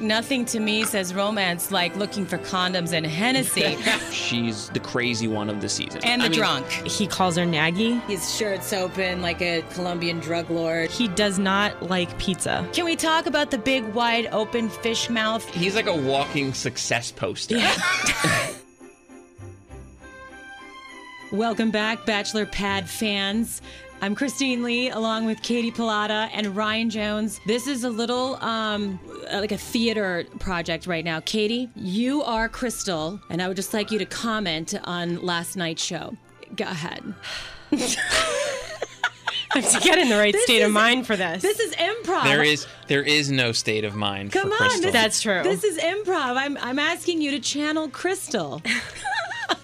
Nothing to me says romance like looking for condoms and Hennessy She's the crazy one of the season. and the I mean, drunk. He calls her Naggy. His shirt's open like a Colombian drug lord. He does not like pizza. Can we talk about the big, wide open fish mouth? He's like a walking success poster. Welcome back, Bachelor Pad fans. I'm Christine Lee, along with Katie Pilata and Ryan Jones. This is a little um, like a theater project right now. Katie, you are Krystal, and I would just like you to comment on last night's show. Go ahead. I have to get in the right This state of is- mind for this. This is improv. there is there is no state of mind Come for on, Krystal. this- That's true. This is improv. I'm I'm asking you to channel Krystal.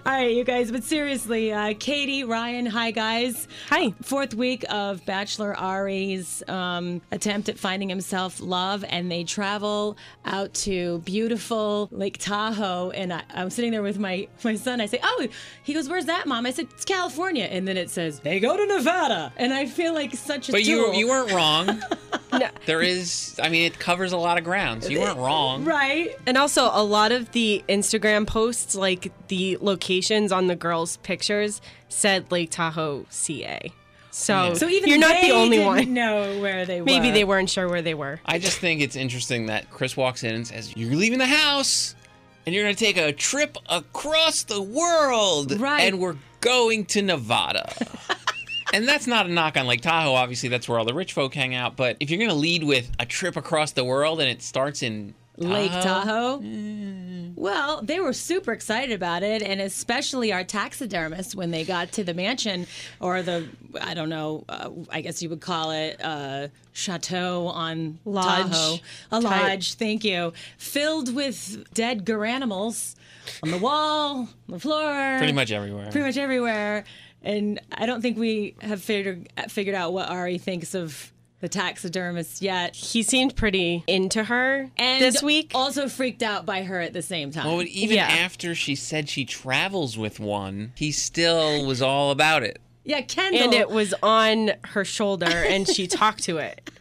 All right, you guys, but seriously, uh, Katie, Ryan, hi guys. Hi. Fourth week of Bachelor Arie's um, attempt at finding himself love, and they travel out to beautiful Lake Tahoe. And I, I'm sitting there with my my son. I say, "Oh," he goes, "Where's that, mom?" I said, "It's California." And then it says, "They go to Nevada," and I feel like such a but you you weren't wrong. There is I mean it covers a lot of grounds. You weren't wrong. right. And also, a lot of the Instagram posts, like the locations on the girls' pictures, said Lake Tahoe, CA. So, So even you're not they the only didn't one. Know where they Maybe they weren't sure where they were. I just think it's interesting that Chris walks in and says, "You're leaving the house and you're going to take a trip across the world Right. and we're going to Nevada." And that's not a knock on Lake Tahoe. Obviously, that's where all the rich folk hang out. But if you're going to lead with a trip across the world and it starts in Lake Tahoe, Tahoe. Well, they were super excited about it, and especially our taxidermist when they got to the mansion or the, I don't know, uh, I guess you would call it uh, chateau on Lodge Tahoe. A type. lodge, thank you. Filled with dead garanimals on the wall, on the floor. pretty much everywhere. Pretty much everywhere. And I don't think we have figured figured out what Arie thinks of the taxidermist yet. He seemed pretty into her And this week. also freaked out by her at the same time. Well, but even Yeah. after she said she travels with one, he still was all about it. yeah, Kendall. and it was on her shoulder, and she talked to it.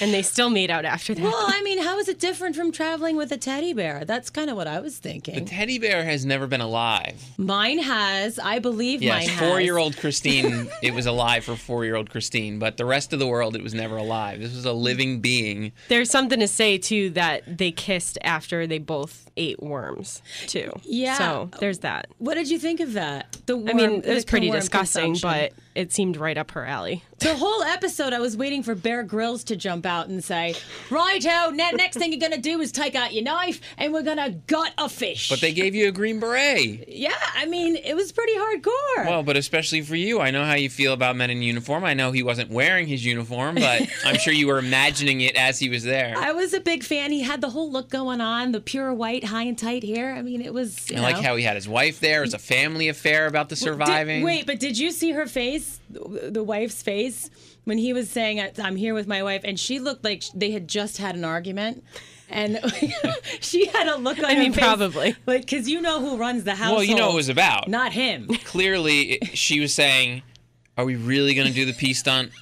And they still made out after that. Well, I mean, how is it different from traveling with a teddy bear? That's kind of what I was thinking. The teddy bear has never been alive. mine has, I believe Yes, mine has. four-year-old Christine, it was alive for four-year-old Christine, but the rest of the world, it was never alive. This was a living being. There's something to say too that they kissed after they both ate worms too. Yeah. So there's that. What did you think of that? The I mean, it was pretty disgusting, but it seemed right up her alley. the whole episode, I was waiting for Bear Grylls to jump out and say, "Righto, oh, ne- next thing you're gonna do is take out your knife and we're gonna gut a fish." But they gave you a green beret. yeah, I mean, it was pretty hardcore. Well, but especially for you, I know how you feel about men in uniform. I know he wasn't wearing his uniform, but I'm sure you were imagining it as he was there. I was a big fan. He had the whole look going on, the pure white, high and tight hair. I mean, it was. You I like how he had his wife there. It was a family affair about the Did- surviving. wait, but did you see her face, the the wife's face, when he was saying, "I'm here with my wife," and she looked like they had just had an argument. And she had a look on I her mean, face, probably. like because you know who runs the house. Well, you know what it was about. not him. Clearly, she was saying, "Are we really going to do the pee stunt?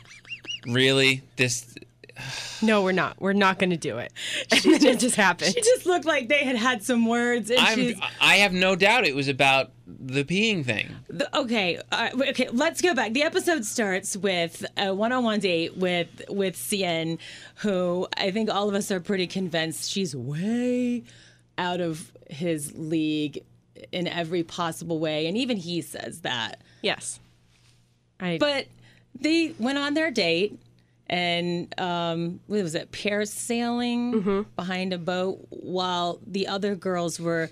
Really? This? No, we're not. We're not going to do it. And then it just happened. She just looked like they had had some words, and I'm. she's I have no doubt it was about the peeing thing. The- okay, uh, okay. Let's go back. The episode starts with a one-on-one date with with Cien, who I think all of us are pretty convinced she's way out of his league in every possible way, and even he says that. yes. I, But they went on their date, and um, what was it? Parasailing behind a boat while the other girls were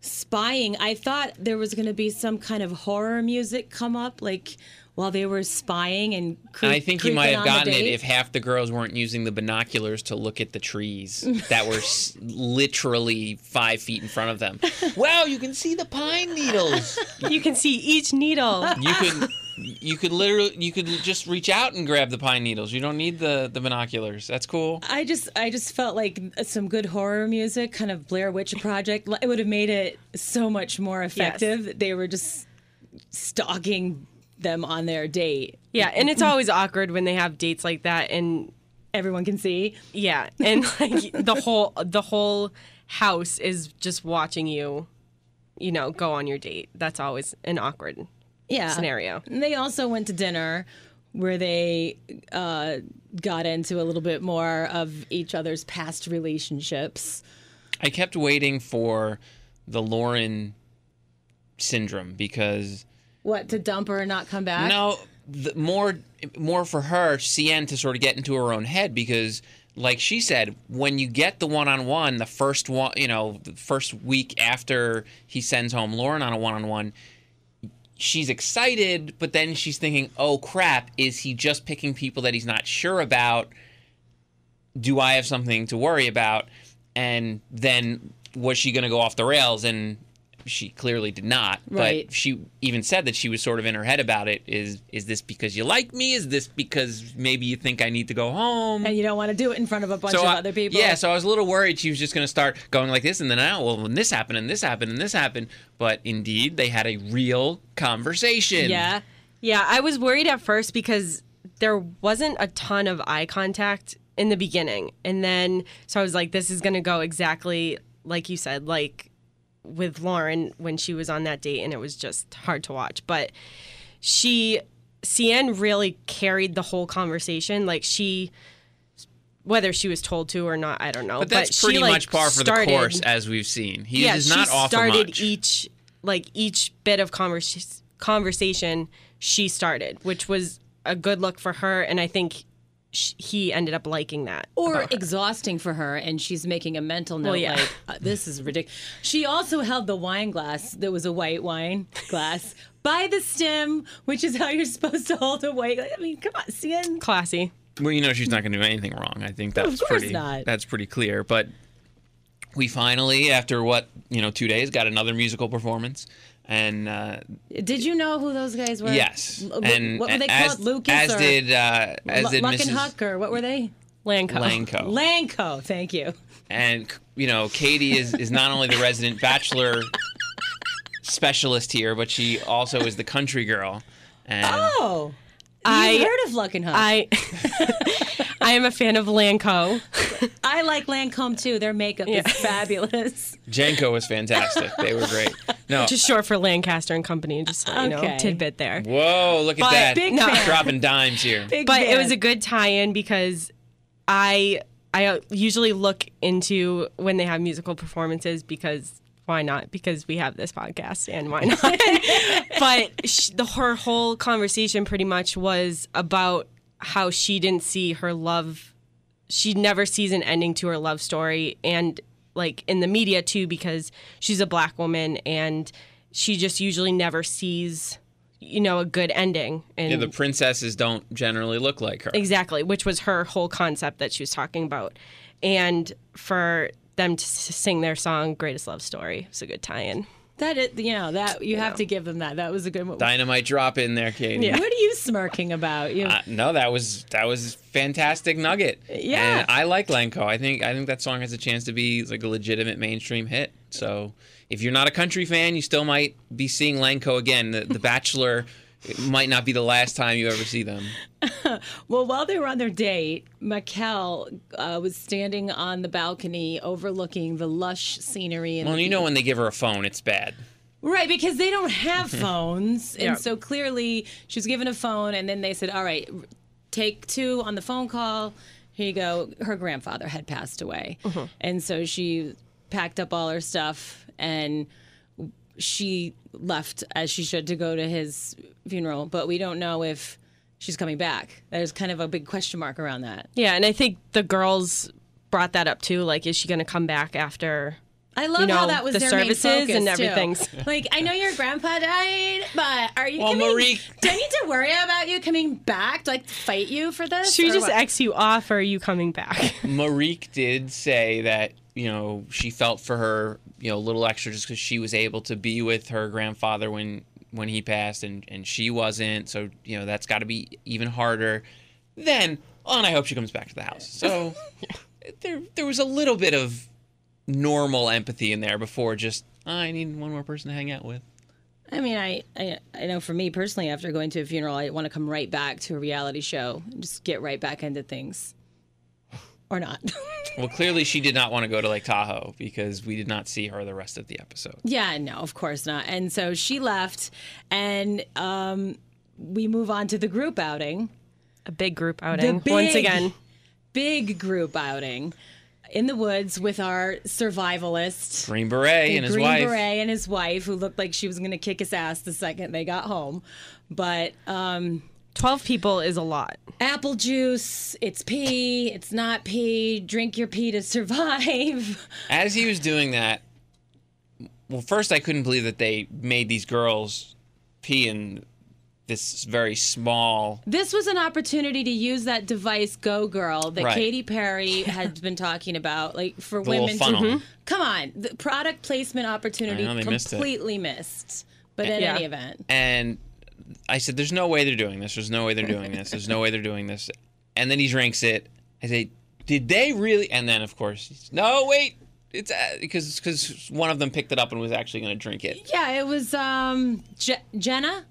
spying. I thought there was going to be some kind of horror music come up, like while they were spying and. Cre- And I think you might have gotten it if half the girls weren't using the binoculars to look at the trees that were s- literally five feet in front of them. wow, you can see the pine needles. You can see each needle. You could, you could literally, you could just reach out and grab the pine needles. You don't need the the binoculars. That's cool. I just I just felt like some good horror music, kind of Blair Witch Project. It would have made it so much more effective. They were just stalking them on their date. Yeah, and it's always awkward when they have dates like that and Everyone can see. yeah, and like the whole the whole house is just watching you, you know, go on your date. That's always an awkward Yeah. scenario. And they also went to dinner where they uh, got into a little bit more of each other's past relationships. I kept waiting for the Lauren syndrome because What to dump her and not come back? No, the, more more for her, CN to sort of get into her own head because, like she said, when you get the one on one, the first one, you know, the first week after he sends home Lauren on a one on one, she's excited, but then she's thinking, "Oh crap, is he just picking people that he's not sure about? Do I have something to worry about?" And then was she going to go off the rails? And she clearly did not. Right. But she even said that she was sort of in her head about it. Is is this because you like me? Is this because maybe you think I need to go home? And you don't want to do it in front of a bunch so of I- other people. Yeah, so I was a little worried she was just going to start going like this, and then oh, well, when this happened, and this happened, and this happened. But indeed, they had a real conversation. Yeah. Yeah, I was worried at first because there wasn't a ton of eye contact in the beginning. And then, so I was like, this is going to go exactly like you said, like with Lauren when she was on that date, and it was just hard to watch. But she, CN really carried the whole conversation. Like she, whether she was told to or not, I don't know. But that's she, pretty like, much par for started- the course, as we've seen. He yeah, is not she off started much. each like each bit of convers- conversation she started, which was a good look for her, and I think sh- he ended up liking that. or exhausting for her and she's making a mental note Well, yeah. like uh, this is ridiculous she also held the wine glass that was a white wine glass by the stem which is how you're supposed to hold a white i mean come on CN classy. Well, you know she's not going to do anything wrong. I think that's course pretty. not. That's pretty clear. But we finally, after what you know, two days, got another musical performance, and uh, did you know who those guys were yes, L- and what were they as, called lucas as or did uh, as Lu- did Luck Mrs. and Huck or what were they Lanco. Lanco. Lanco thank you and you know Katie is is not only the resident bachelor specialist here, but she also is the country girl. And oh I- You've heard of Luck and Huck. I, I I am a fan of Lanco. I like Lancome too. Their makeup Yeah. is fabulous. Lanco was fantastic. They were great. No, Just short for Lancaster and Company. Just so you know, tidbit there. whoa, look at But- that. Big No. fan. Dropping dimes here. Big but it fan. was a good tie-in because I I usually look into when they have musical performances because why not? Because we have this podcast and why not? but sh- the her whole conversation pretty much was about how she didn't see her love. She never sees an ending to her love story, and like in the media too, because she's a black woman and she just usually never sees, you know, a good ending. And Yeah, the princesses don't generally look like her. Exactly, which was her whole concept that she was talking about. And for them to s- sing their song "Greatest Love Story" was a good tie-in. That is, you know, that you have to give them that. That was a good one. Dynamite drop in there, Katie. What are you smirking about? You Uh, no, that was that was fantastic nugget. Yeah. and I like Lanco. I think I think that song has a chance to be like a legitimate mainstream hit. So if you're not a country fan, you still might be seeing Lanco again. The, the Bachelor it might not be the last time you ever see them. Well, while they were on their date, Maquel uh, was standing on the balcony overlooking the lush scenery. And Well, you know when they give her a phone, it's bad. Right, because they don't have phones. Yeah. And so clearly she was given a phone, and then they said, all right, take two on the phone call. Here you go. Her grandfather had passed away. And so she packed up all her stuff and she left as she should to go to his funeral. But we don't know if she's coming back. There's kind of a big question mark around that. Yeah, and I think the girls brought that up too. Like, is she going to come back after I love you know, how that was the their services main focus, and too. Like, I know your grandpa died, but are you Well, coming? Marie- Do I need to worry about you coming back to like fight you for this? Should we just what? X you off, or are you coming back? Marique did say that you know she felt for her you know a little extra just because she was able to be with her grandfather when when he passed and and she wasn't. So you know that's got to be even harder. Then oh and I hope she comes back to the house. So there there was a little bit of normal empathy in there before just "Oh, I need one more person to hang out with. I mean, I, I I know for me personally, after going to a funeral, I want to come right back to a reality show and just get right back into things, or not. well clearly she did not want to go to Lake Tahoe because we did not see her the rest of the episode yeah, no, of course not. And so she left, and um, we move on to the group outing. A big group outing big- once again. Big group outing in the woods with our survivalist. Green Beret and his Green wife Beret and his wife, who looked like she was going to kick his ass the second they got home. But um, Twelve people is a lot. apple juice, it's pee, it's not pee, drink your pee to survive. as he was doing that, well, first I couldn't believe that they made these girls pee in this very small. This was an opportunity to use that device Go Girl that Right. Katy Perry had been talking about, like for The women funnel. to. Mhm. Come on, the product placement opportunity I know, they missed completely missed. But in Yeah. any event, And I said, "There's no way they're doing this. There's no way they're doing this. There's no way they're doing this." And then he drinks it. I say, "Did they really?" And then, of course, he's, no, wait, it's uh, because because one of them picked it up and was actually going to drink it. yeah, it was um Je- Jenna.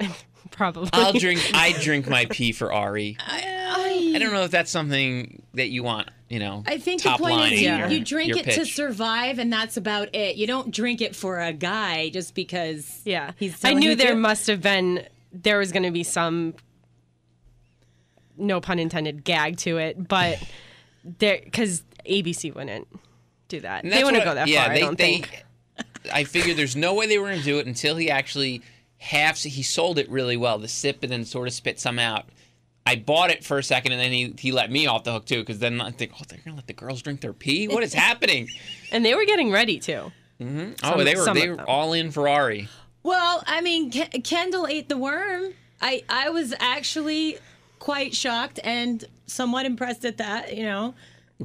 Probably. I'll drink. I drink my pee for Arie. I, I don't know if that's something that you want. You know, I think top the point is in you, your- you drink your it to survive, and that's about it. You don't drink it for a guy just because. yeah. he's. I knew there to. must have been there was going to be some no pun intended gag to it, but there because ABC wouldn't do that. They wouldn't what- go that yeah, far. They, I don't they, think. I figured there's no way they were going to do it until he actually half. He sold it really well, the sip, and then sort of spit some out. I bought it for a second, and then he, he let me off the hook too, because then I think, oh, they're going to let the girls drink their pee. What is happening? And they were getting ready to. Mm-hmm. oh, they were they were all in Ferrari. Well, I mean, Ke- Kendall ate the worm. I I was actually quite shocked and somewhat impressed at that. You know.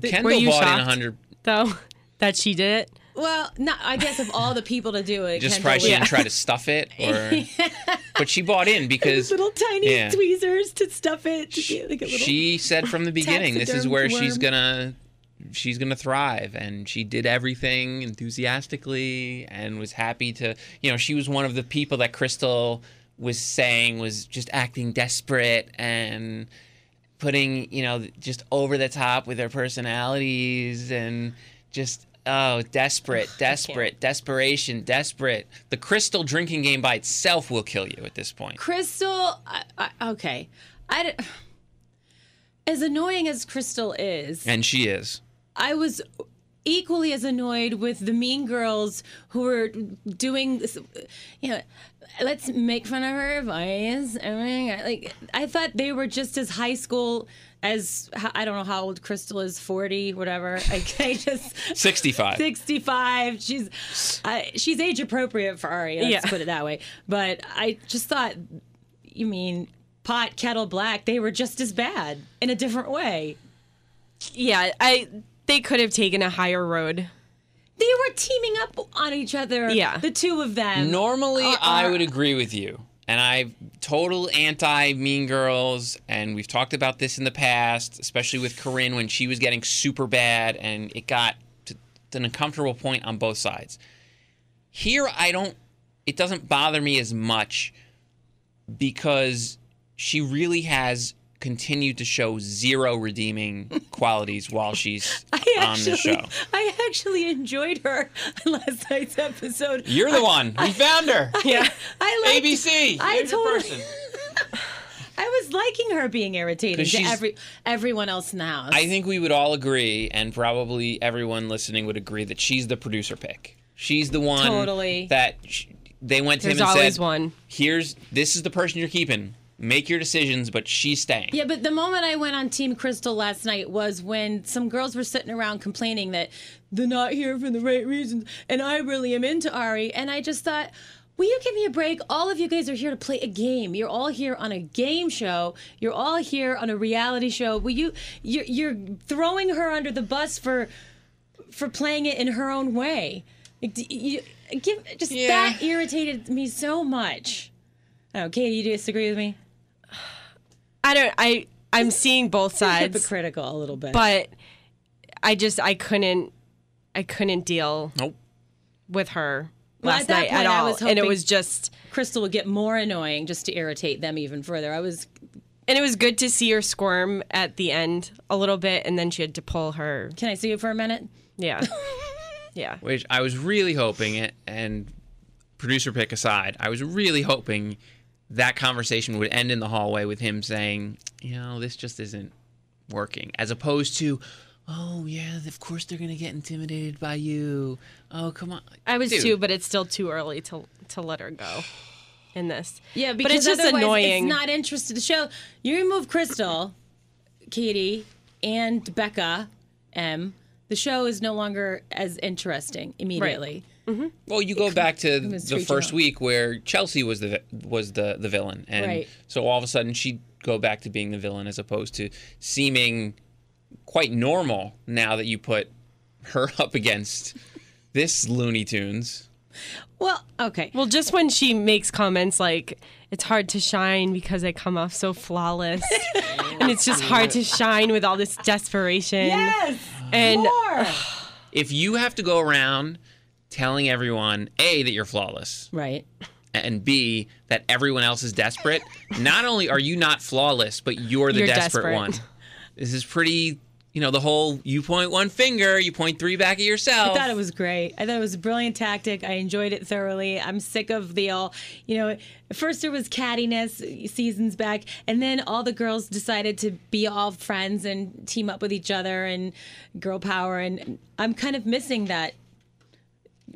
Kendall you bought in shocked? a hundred. Though that she did it. Well, not. I guess of all the people to do it, Just probably she didn't try to stuff it, or but she bought in because little tiny Yeah. tweezers to stuff it. To be like a little, she said from the beginning this is where she's gonna she's gonna thrive and she did everything enthusiastically and was happy to you know she was one of the people that Krystal was saying was just acting desperate and putting you know just over the top with their personalities and just oh desperate desperate desperation desperate the Krystal drinking game by itself will kill you at this point Krystal. I, I, okay, I. As annoying as Krystal is, and she is I was equally as annoyed with the mean girls who were doing this, you know let's make fun of her voice. I mean, like i thought they were just as high school as i don't know how old Krystal is 40 whatever. Like i just 65 65 she's uh, she's age appropriate for Arie let's Yeah. put it that way. But i just thought you mean pot kettle black they were just as bad in a different way. Yeah, I they could have taken a higher road. They were teaming up on each other. Yeah. The two of them. Normally, Uh, I uh, would agree with you. And I'm total anti Mean Girls. And we've talked about this in the past, especially with Corinne when she was getting super bad and it got to an uncomfortable point on both sides. Here, I don't, it doesn't bother me as much because she really has continued to show zero redeeming qualities while she's I on actually, the show. I actually enjoyed her on last night's episode. You're the one. We found her. Yeah. I liked, ABC. I totally- person. I was liking her being irritating to every everyone else in the house. I think we would all agree, and probably everyone listening would agree, that she's the producer pick. She's the one Totally. that sh- they went to There's him and always said, one. "Here's this is the person you're keeping. Make your decisions, but she's staying. Yeah, but the moment I went on Team Krystal last night was when some girls were sitting around complaining that they're not here for the right reasons, and I really am into Arie, and I just thought. Will you give me a break? All of you guys are here to play a game. You're all here on a game show. You're all here on a reality show. Will you? You're, you're throwing her under the bus for for playing it in her own way. Like, you, give just Yeah. that irritated me so much. Oh, Katie, you disagree with me? I don't. I I'm seeing both sides, Hypocritical a little bit. but I just I couldn't I couldn't deal Nope. with her Well, last at that night at point, I all, was and it was just Krystal would get more annoying just to irritate them even further. I was and it was good to see her squirm at the end a little bit, and then she had to pull her. Can I see you for a minute? Yeah, yeah. Which I was really hoping it, and producer pick aside, I was really hoping that conversation would end in the hallway with him saying, you know, this just isn't working, as opposed to, oh yeah, of course they're gonna get intimidated by you. Oh come on. I was Dude, too, but it's still too early to to let her go in this. Yeah, but it's just annoying. It's not interested to show. You remove Krystal, Katie, and Bekah M. The show is no longer as interesting immediately. Well, you go back to the first week where Chelsea was the was the the villain, and Right. so all of a sudden she'd go back to being the villain as opposed to seeming quite normal now that you put her up against this Looney Tunes. Well, okay. Well, just when she makes comments like, it's hard to shine because I come off so flawless. and it's just hard to shine with all this desperation. yes. And More. If you have to go around telling everyone a that you're flawless right. and b that everyone else is desperate, not only are you not flawless, but you're the You're desperate, desperate. one. This is pretty. You know the whole you point one finger, you point three back at yourself. I thought it was great. I thought it was a brilliant tactic. I enjoyed it thoroughly. I'm sick of the all, you know, first there was cattiness seasons back, and then all the girls decided to be all friends and team up with each other and girl power. And I'm kind of missing that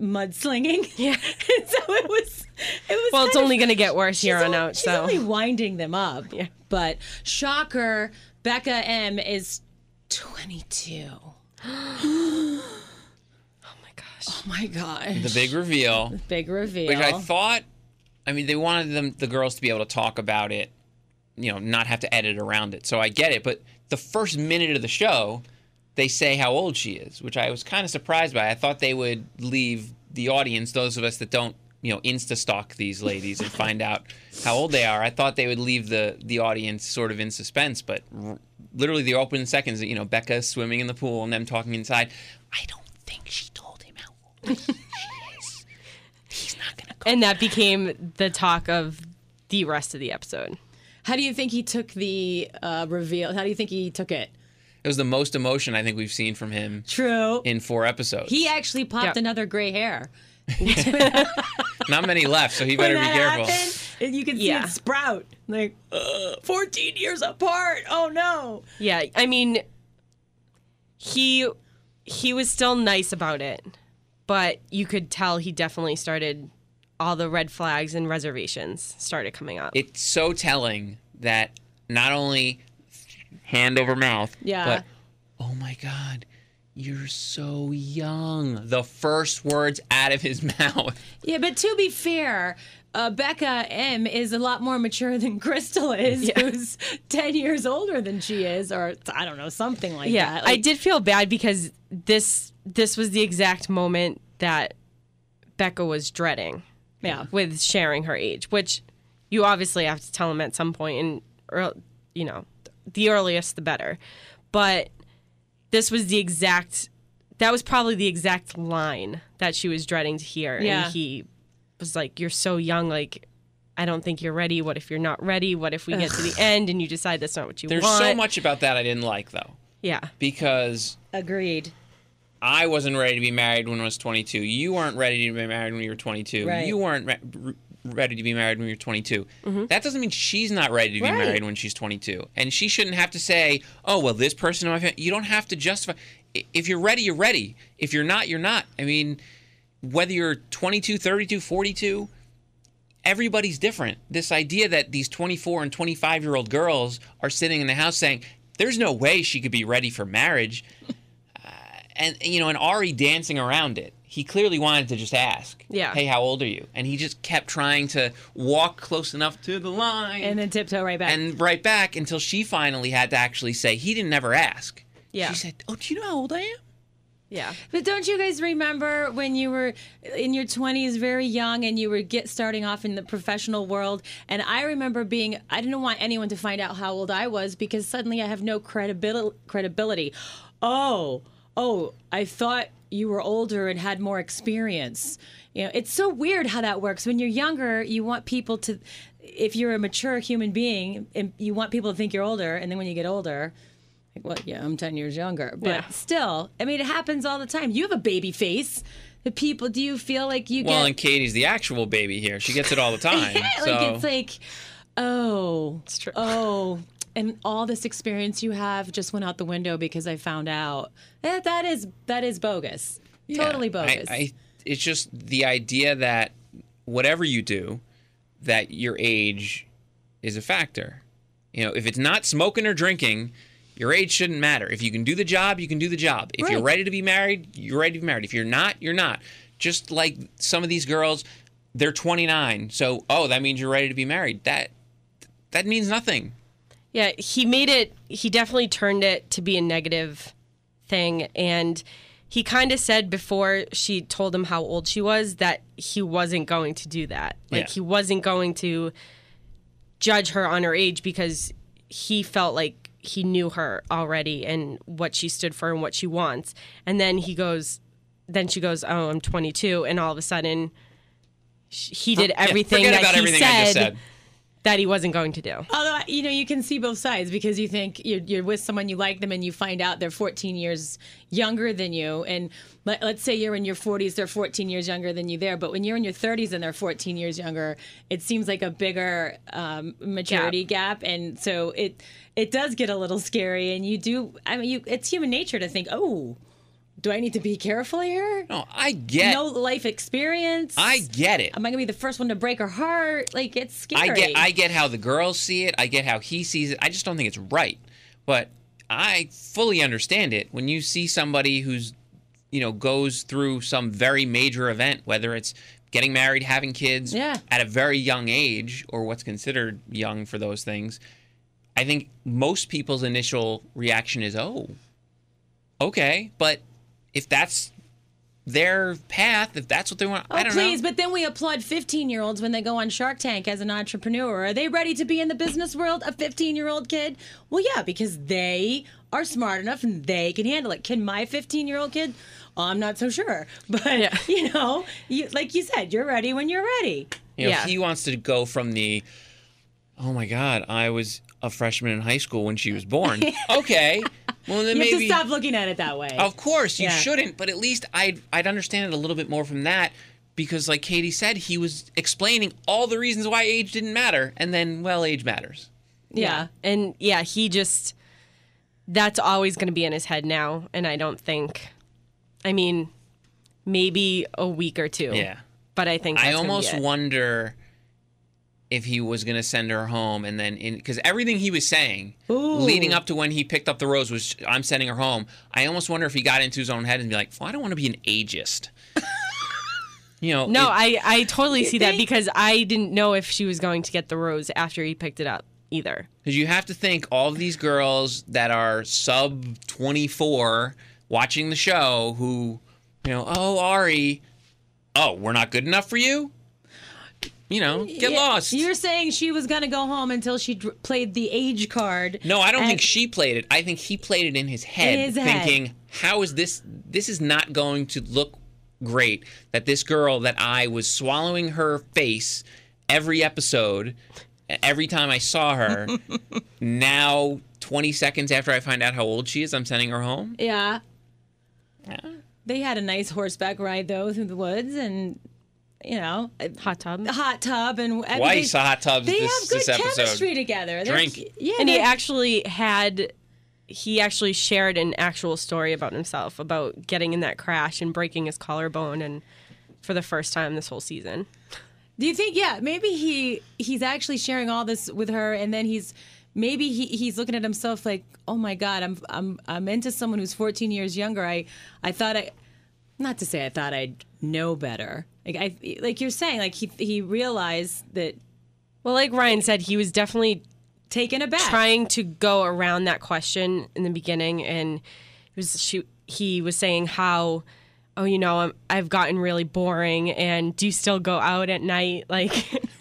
mudslinging. Yeah. so it was, it was. well, it's only going to get worse here on on- out. She's So only winding them up. Yeah. But shocker, Bekah M is 22. oh my gosh. Oh my gosh. the big reveal. Big reveal. which I thought. I mean, they wanted them the girls to be able to talk about it, you know, not have to edit around it. So I get it, but the first minute of the show, they say how old she is, which I was kind of surprised by. I thought they would leave the audience, those of us that don't, you know, insta stalk these ladies and find out how old they are. I thought they would leave the the audience sort of in suspense, but r- literally the opening seconds, you know, Bekah swimming in the pool and them talking inside. I don't think she told him how old she is. He's not gonna go. And that became the talk of the rest of the episode. How do you think he took the uh, reveal? How do you think he took it? It was the most emotion I think we've seen from him True. in four episodes. he actually popped Yeah. another gray hair. Not many left, so he When better be that careful. happened, and you can see Yeah. it sprout. Like, uh, 14 years apart. Oh, no. Yeah, I mean, he he was still nice about it, but you could tell he definitely started all the red flags and reservations started coming up. It's so telling that not only hand over mouth, Yeah. but oh my god, you're so young. The first words out of his mouth. Yeah, but to be fair, uh, Bekah M is a lot more mature than Krystal is, who's 10 years older than she is, or I don't know, something like yeah, that. I did feel bad because this this was the exact moment that Bekah was dreading Yeah. with sharing her age, which you obviously have to tell him at some point, and or you know, the earliest the better. But this was the exact. That was probably the exact line that she was dreading to hear, Yeah. and he was like, "You're so young, like." I don't think you're ready. What if you're not ready? What if we get to the end and you decide that's not what you There's want? There's so much about that I didn't like though, Yeah. because Agreed. I wasn't ready to be married when I was 22. You weren't ready to be married when you were 22. Right. You weren't re- re- ready to be married when you're 22. That doesn't mean she's not ready to be Mm-hmm. Right. married when she's 22. And she shouldn't have to say, "Oh, well, this person in my family." You don't have to justify. If you're ready, you're ready. If you're not, you're not. I mean, whether you're 22, 32, 42, everybody's different. This idea that these 24 and 25 year old girls are sitting in the house saying, "There's no way she could be ready for marriage," uh, and you know, and Arie dancing around it. He clearly wanted to just ask, Yeah. hey, how old are you?" And he just kept trying to walk close enough to the line And then tiptoe right back. and right back until she finally had to actually say he didn't ever ask. Yeah. She said, "Oh, do you know how old I am?" Yeah. But don't you guys remember when you were in your 20s, very young, and you were get starting off in the professional world? And I remember being, I didn't want anyone to find out how old I was because suddenly I have no credibil- credibility. Oh, oh, I thought you were older and had more experience. You know, it's so weird how that works. When you're younger, you want people to, if you're a mature human being, and you want people to think you're older, and then when you get older, like, what? Yeah, I'm 10 years younger. But Yeah. still, I mean, it happens all the time. You have a baby face. The people, do you feel like you Well, get. Well, and Katie's the actual baby here. She gets it all the time. yeah, so like it's like, oh, It's true. oh, and all this experience you have just went out the window because I found out. That, that is that is bogus. Yeah, totally bogus. I, it's just the idea that whatever you do, that your age is a factor. You know, if it's not smoking or drinking, your age shouldn't matter. If you can do the job, you can do the job. If you're ready to be married, you're ready to be married. If you're not, you're not. Just like some of these girls, they're 29, so oh, that means you're ready to be married. That that means nothing. Yeah, he made it. He definitely turned it to be a negative thing, and he kind of said before she told him how old she was that he wasn't going to do that. Like Yeah. he wasn't going to judge her on her age because he felt like he knew her already and what she stood for and what she wants. And then he goes, then she goes, "Oh, I'm 22," and all of a sudden. He did everything forget that he everything said, I just said. That he wasn't going to do. Although you know you can see both sides because you think you're, you're with someone you like them and you find out they're 14 years younger than you and let, let's say you're in your 40s they're 14 years younger than you there but when you're in your 30s and they're 14 years younger it seems like a bigger um, maturity gap. and so it it does get a little scary and you do I mean you it's human nature to think oh do I need to be careful here No, I get. no life experience I get it. am I gonna be the first one to break her heart like it's scary I get I get how the girls see it. I get how he sees it. I just don't think it's right. But I fully understand it when you see somebody who's you know goes through some very major event whether it's getting married, having kids Yeah. at a very young age or what's considered young for those things. I think most people's initial reaction is, "Oh, okay." But if that's their path, if that's what they want, Oh, I don't know. please, know. but then we applaud 15 year olds when they go on Shark Tank as an entrepreneur. Are they ready to be in the business world? A 15 year old kid? Well, yeah, because they are smart enough and they can handle it. Can my 15 year old kid? I'm not so sure. But, you know, you, like you said, you're ready when you're ready. You know, Yeah. he wants to go from the, oh my God, I was a freshman in high school when she was born. okay, well then You have maybe. to stop looking at it that way. Of course, you Yeah. shouldn't, but at least I'd I'd understand it a little bit more from that because, like Katie said, he was explaining all the reasons why age didn't matter, and then well, age matters. yeah. And yeah, he just that's always going to be in his head now and I don't think I mean maybe a week or two. Yeah. But I think I that's gonna be almost it. wonder if he was going to send her home and then in because everything he was saying leading up to when he picked up the rose was I'm sending her home. I almost wonder if he got into his own head and be like, well, I don't want to be an ageist. you know, No, it- I I totally see that because I didn't know if she was going to get the rose after he picked it up either. Because you have to think all of these girls that are sub 24 watching the show who, you know, oh, Arie, oh, we're not good enough for you? You know, get Yeah, lost. You're saying she was going to go home until she dr- played the age card. No, I don't and- think she played it. I think he played it in his head, his head. thinking, how is this? This is not going to look great that this girl that I was swallowing her face every episode, every time I saw her, now 20 seconds after I find out how old she is, I'm sending her home? Yeah. Yeah. They had a nice horseback ride though through the woods, and you know, Hot tub. hot tub and I mean, Twice they, hot tubs They this, have good this episode. chemistry together. They're- Drink. yeah, And he actually had he actually shared an actual story about himself about getting in that crash and breaking his collarbone and for the first time this whole season. Do you think? Yeah, maybe he he's actually sharing all this with her, and then he's maybe he, he's looking at himself like, oh my god, I'm I'm I'm into someone who's 14 years younger. I I thought I, not to say I thought I'd know better. Like I like you're saying, like he he realized that Well, like Ryan said, he was definitely taken aback. trying to go around that question in the beginning, and it was she. He was saying how, oh, you know, I'm, I've gotten really boring, and do you still go out at night? Like,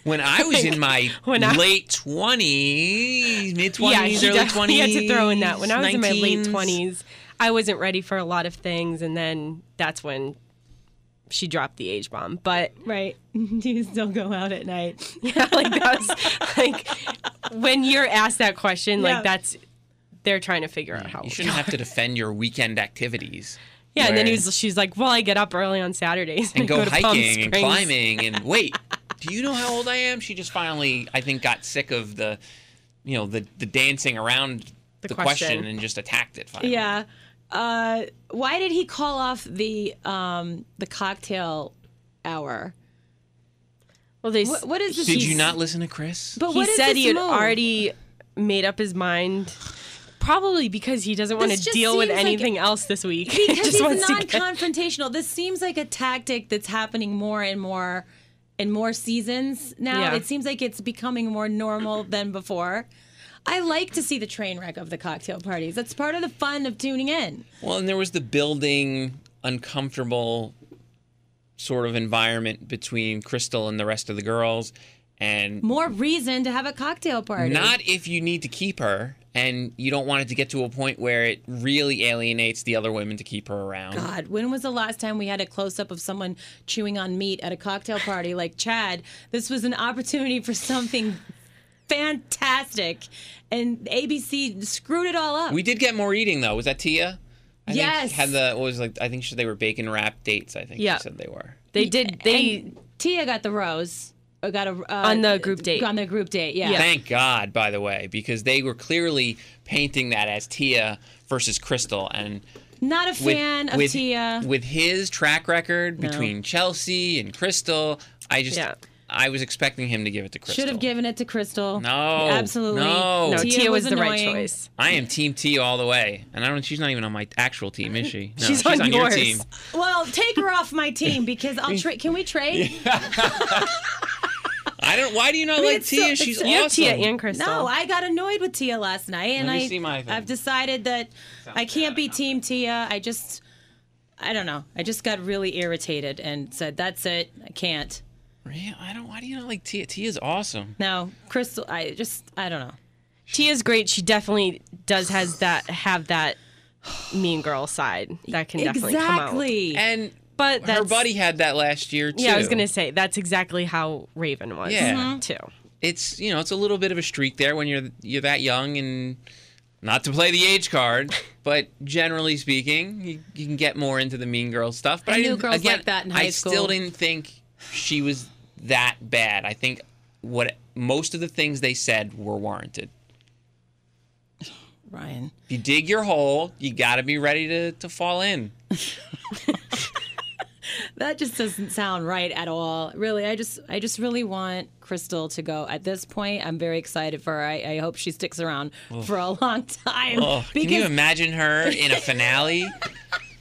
When I was in my When I- late twenties, mid twenties, he early definitely twenties, had to throw in that. When I was in my late twenties, I wasn't ready for a lot of things, and then that's when she dropped the age bomb. But right? Do you still go out at night? yeah, like that's like when you're asked that question, Yeah. like that's they're trying to figure out how. You shouldn't have to defend your weekend activities. Yeah, and then he was. She's like, "Well, I get up early on Saturdays and go, to Palm hiking and climbing and wait. Do you know how old I am? She just finally, I think, got sick of the, you know, the the dancing around the, The question. question. and just attacked it. Finally. Yeah. Uh, why did he call off the um, the cocktail hour? Well, they. What, what is this? Did you not listen to Chris? But he what is said this he had move? already made up his mind. Probably because he doesn't want to deal with seems like- anything else this week. because just he's wants to get- non-confrontational. This seems like a tactic that's happening more and more in more seasons now. Yeah. It seems like it's becoming more normal than before. I like to see the train wreck of the cocktail parties. That's part of the fun of tuning in. Well, and there was the building uncomfortable sort of environment between Krystal and the rest of the girls, and More reason to have a cocktail party. not if you need to keep her and you don't want it to get to a point where it really alienates the other women to keep her around. God, when was the last time we had a close up of someone chewing on meat at a cocktail party like Chad? This was an opportunity for something fantastic, and ABC screwed it all up. We did get more eating though. Was that Tia? I Yes. Think had the what was like I think she- they were bacon wrap dates. I think Yeah. she said they were. They did. They And Tia got the rose. uh, Got a uh, On the group date. On the group date, yeah. Yeah. Thank God, by the way, because they were clearly painting that as Tia versus Krystal, and Not a with fan of with, Tia. with his track record between Chelsea and Krystal, I just Yeah. I was expecting him to give it to Krystal. Should have given it to Krystal. No, absolutely. no. no, Tia, was, the right choice. I am Team Tia all the way, and I don't. She's not even on my actual team, is she? No, She's on your yours. team. Well, take her off my team because I'll trade. Can we trade? I don't. Why do you not mean, like it's so- Tia? She's so- You have awesome. Tia and Krystal. No, I got annoyed with Tia last night, and I see my. I've decided that I can't be Team Tia. I just I don't know. I just got really irritated and said, "That's it. I can't." Yeah, I don't. Why do you not like Tia? Tia's awesome. Now, Krystal, I just I don't know. Tia's great. She definitely does has that have that mean girl side that can definitely come out. exactly. And But her that's, buddy had that last year too. Yeah, I was gonna say that's exactly how Raven was. Yeah. Mm-hmm. too. It's you know it's a little bit of a streak there when you're you're that young and not to play the age card, but generally speaking, you, you can get more into the mean girl stuff. But I I, knew didn't, girls again, like that in I high still didn't think she was that bad. I think what most of the things they said were warranted. Ryan. If you dig your hole, you got to be ready to, to fall in. That just doesn't sound right at all. Really, I just I just really want Krystal to go. At this point, I'm very excited for her. I, I hope she sticks around for a long time. Oh, can you imagine her in a finale?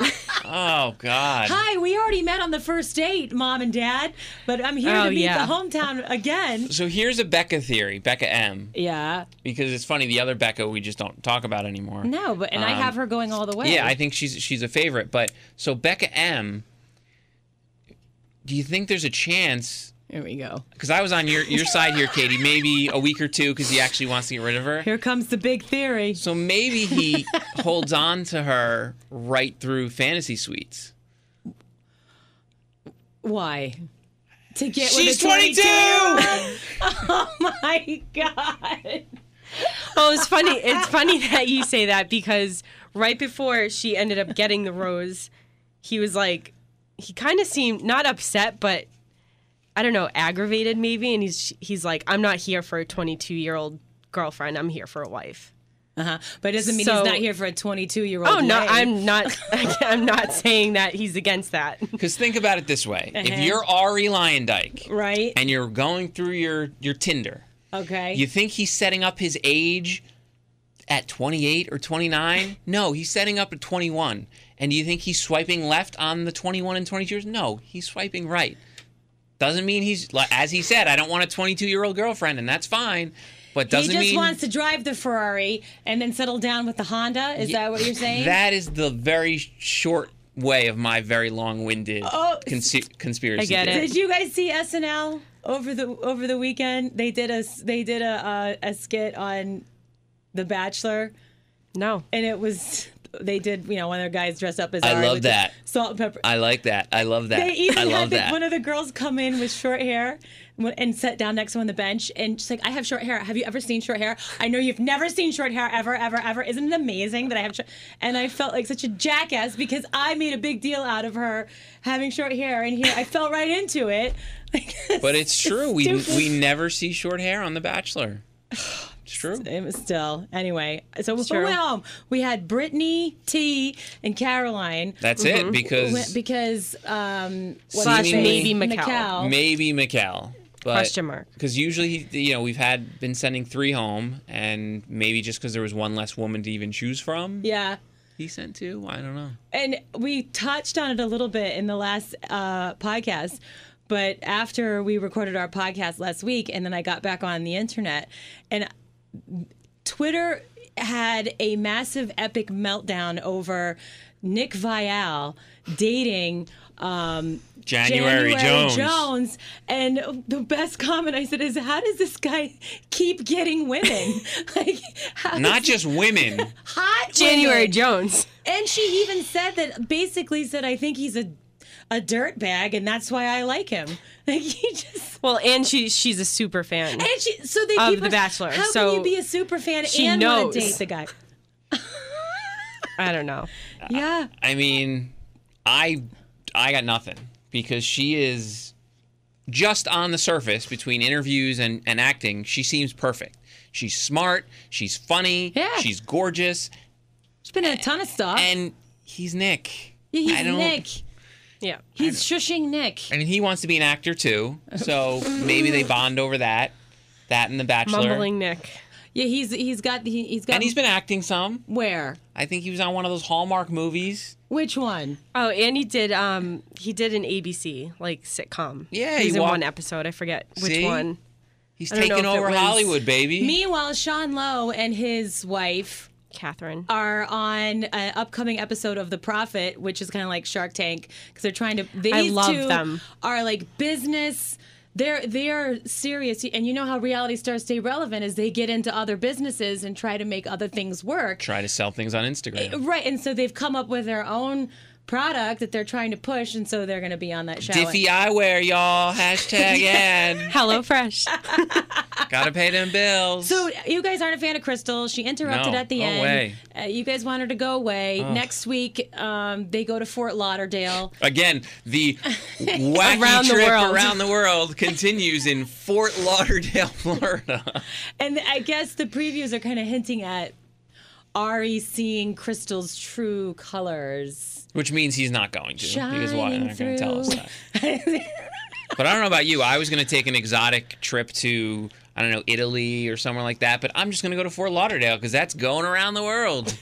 oh God. Hi, we already met on the first date, mom and dad, but I'm here Oh, to meet yeah. the hometown again. So here's a Bekah theory, Bekah M, Yeah. because it's funny the other Becca we just don't talk about anymore. No, but and I have her going all the way. Um, Yeah, I think she's she's a favorite. But so Bekah M, do you think there's a chance? Here we go. Because I was on your your side here, Katie. Maybe a week or two because he actually wants to get rid of her. Here comes the big theory. So maybe he holds on to her right through fantasy suites. Why? To get She's 22! Oh my god. Well, it's funny. It's funny that you say that because right before she ended up getting the rose, he was like, he kind of seemed not upset, but I don't know, aggravated maybe. And he's he's like, I'm not here for a 22 year old girlfriend. I'm here for a wife. Uh-huh. But it doesn't mean So- he's not here for a 22 year old. Oh no, I'm not. I'm not saying that he's against that. Because think about it this way: if Uh-huh. you're Arie Luyendyk Right. and you're going through your your Tinder, okay. you think he's setting up his age at 28 or 29? No, he's setting up at 21. And do you think he's swiping left on the 21 and 22 years? No, he's swiping right. Doesn't mean he's like as he said, I don't want a 22 year old girlfriend, and that's fine. But he doesn't he just mean wants to drive the Ferrari and then settle down with the Honda. Is that what you're saying? that is the very short way of my very long-winded Oh, consi- conspiracy. I get theory. it. Did you guys see SNL over the over the weekend? They did a they did a uh, a skit on The Bachelor, No. and it was they did you know one of their guys dressed up as I Arie love that. salt and pepper. I like that. I love that. They even I love had the, one of the girls come in with short hair and sit down next to him on the bench, and she's like, "I have short hair. Have you ever seen short hair? I know you've never seen short hair ever, ever, ever. Isn't it amazing that I have?" Short? And I felt like such a jackass because I made a big deal out of her having short hair, and here I fell right into it. But it's true. We stupid. we never see short hair on The Bachelor. It's true. It was still anyway. So before we went home. We had Brittany, T, and Caroline. That's it because Went- because um, what's Slash maybe Maquel. Maquel. maybe Maquel. But, Question mark. Because usually, you know, we've had been sending three home, and maybe just because there was one less woman to even choose from, Yeah. he sent two. I don't know. and we touched on it a little bit in the last uh, podcast but after we recorded our podcast last week and then i got back on the internet and twitter had a massive epic meltdown over nick viall dating um, January, Jones. Jones. And the best comment I said is, "How does this guy keep getting women? like, how Not does- just women. hot January women? Jones. And she even said that basically said, I think he's a a dirt bag and that's why I like him. Like he just Well, and she she's a super fan. and she so they Of keep The us- Bachelor, How so can you be a super fan she and want knows. to date the guy? I don't know. Yeah. I mean, I I got nothing because she is just on the surface between interviews and, and acting. She seems perfect. She's smart. She's funny. Yeah. She's gorgeous. She's been in a ton of stuff. And he's Nick. Yeah, he's I don't, Nick. Yeah. He's shushing Nick. I mean, he wants to be an actor too, so maybe they bond over that. That and The Bachelor. Mumbling Nick. Yeah, he's he's got he, he's got And he's been acting some. where? I think he was on one of those Hallmark movies. Which one? Oh, and he did um he did an ABC like sitcom. Yeah, he's he in walked- one episode. I forget which See? one. He's I don't know taking if it over was- Hollywood, baby. Meanwhile, Sean Lowe and his wife Catherine. are on an upcoming episode of The Profit, which is kind of like Shark Tank because they're trying to. These I love two them. Are like business. They're they are serious, and you know how reality stars stay relevant is they get into other businesses and try to make other things work. Try to sell things on Instagram. Eh, right, and so they've come up with their own product that they're trying to push, and so they're going to be on that show. Diffie eyewear, y'all. Hashtag ad. Hello Fresh. Gotta pay them bills. So you guys aren't a fan of Krystal. She interrupted No, at the go end. away. Uh, you guys want her to go away. Next week, um, they go to Fort Lauderdale. Again, the wacky Around the trip world. around the world continues in Fort Lauderdale, Florida. And I guess the previews are kind of hinting at Arie seeing Krystal's true colors. Which means he's not going to. because why? They're not going to tell us that. But I don't know about you. I was going to take an exotic trip to, I don't know, Italy or somewhere like that. But I'm just going to go to Fort Lauderdale because that's going around the world.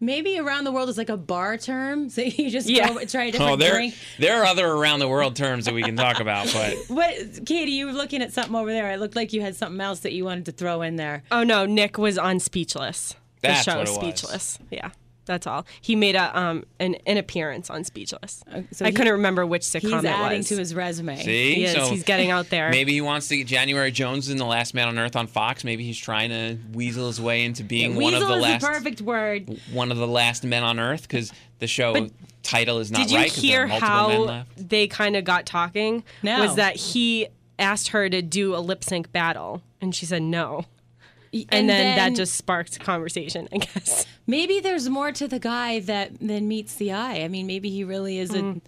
Maybe around the world is like a bar term, so you just Yeah. go try a oh, different Oh, there, drink. there are other around the world terms that we can talk about. But What, Katie? You were looking at something over there. It looked like you had something else that you wanted to throw in there. Oh no, Nick was on Speechless. That's the show what it was. Speechless. Yeah. That's all. He made a um an, an appearance on Speechless. so I he- couldn't remember which sitcom He's it adding to his resume. see? he is. So He's getting out there. Maybe he wants to get January Jones in the Last Man on Earth on Fox. Maybe he's trying to weasel his way into being one of the is last the perfect word. one of the last men on Earth because the show But title is not right. Did you right. 'cause there are hear how they kind of got talking? No. Was that he asked her to do a lip sync battle and she said no. And, And then, then- that just sparked conversation, I guess. Maybe there's more to the guy that than meets the eye. I mean, maybe he really is a. Mm.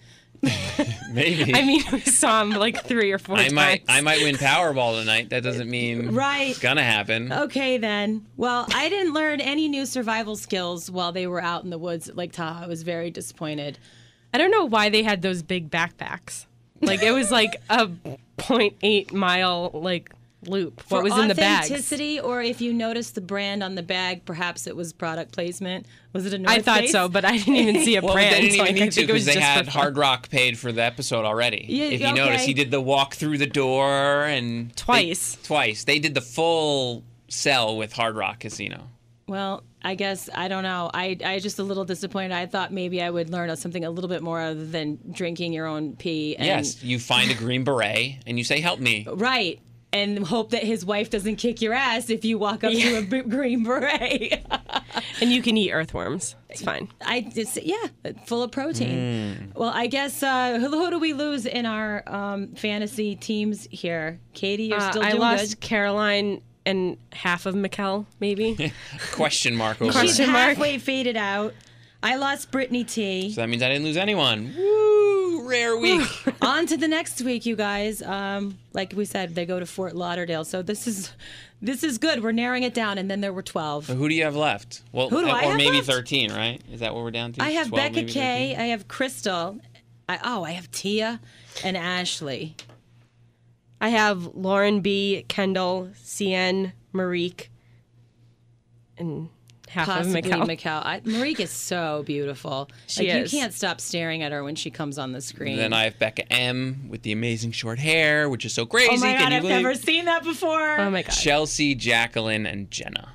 Maybe. I mean, we saw him like three or four I times. might I might win Powerball tonight. That doesn't mean Right. it's gonna happen. Okay, then. Well, I didn't learn any new survival skills while they were out in the woods at Lake Tahoe. I was very disappointed. I don't know why they had those big backpacks. Like it was like a 0.8 mile like loop. What was in the bags? authenticity, or if you noticed the brand on the bag, perhaps it was product placement. Was it a North I thought Face? so, but I didn't even see a Well, brand. they didn't so even I need to because they just had. Hard Rock paid for the episode already. Yeah, if you notice, he did the walk through the door and they- Twice. twice. They did the full sell with Hard Rock Casino. Well, I guess I don't know. I I just a little disappointed. I thought maybe I would learn something a little bit more other than drinking your own pee. And, yes, you find a green beret and you say, "Help me." Right. And hope that his wife doesn't kick your ass if you walk up to a b- green beret. And you can eat earthworms. It's fine. I just yeah, full of protein. Well, I guess uh, who, who do we lose in our um, fantasy teams here? Katie, you're Uh, still I doing lost good. Caroline and half of Maquel, maybe. Question mark over. Question She's there. mark. halfway faded out. I lost Brittany T. So that means I didn't lose anyone. Woo! Rare week. On to the next week, you guys. Um, like we said, they go to Fort Lauderdale, so this is this is good. We're narrowing it down, and then there were twelve. Who do you have left? Well, Who do I or have maybe left? 13, right? Is that what we're down to? I have 12, Becca maybe Kay. 13? I have Krystal. I, oh, I have Tia and Ashley. I have Lauren B, Kendall, CN, Marikh, and half Possibly of Maquel. Maquel. I, Marikh is so beautiful. She like, is. You can't stop staring at her when she comes on the screen. Then I have Bekah M with the amazing short hair, which is so crazy. oh my Can god, you I've believe? never seen that before. oh my god. Chelsea, Jacqueline, and Jenna.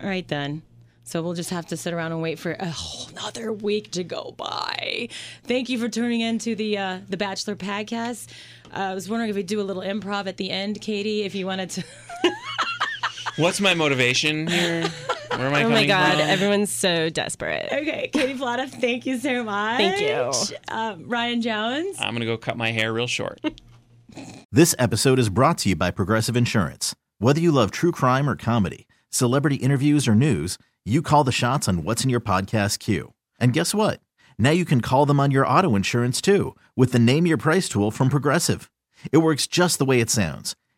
All right then. So we'll just have to sit around and wait for a whole nother week to go by. Thank you for tuning in to the uh, the Bachelor podcast. Uh, I was wondering if we'd do a little improv at the end, Katie, if you wanted to. What's my motivation here? Where am I Oh coming my god, from? everyone's so desperate. okay, Katie Plata, thank you so much. Thank you. Um, Ryan Jones. I'm gonna go cut my hair real short. This episode is brought to you by Progressive Insurance. Whether you love true crime or comedy, celebrity interviews or news, you call the shots on what's in your podcast queue. And guess what? Now you can call them on your auto insurance too with the Name Your Price tool from Progressive. It works just the way it sounds.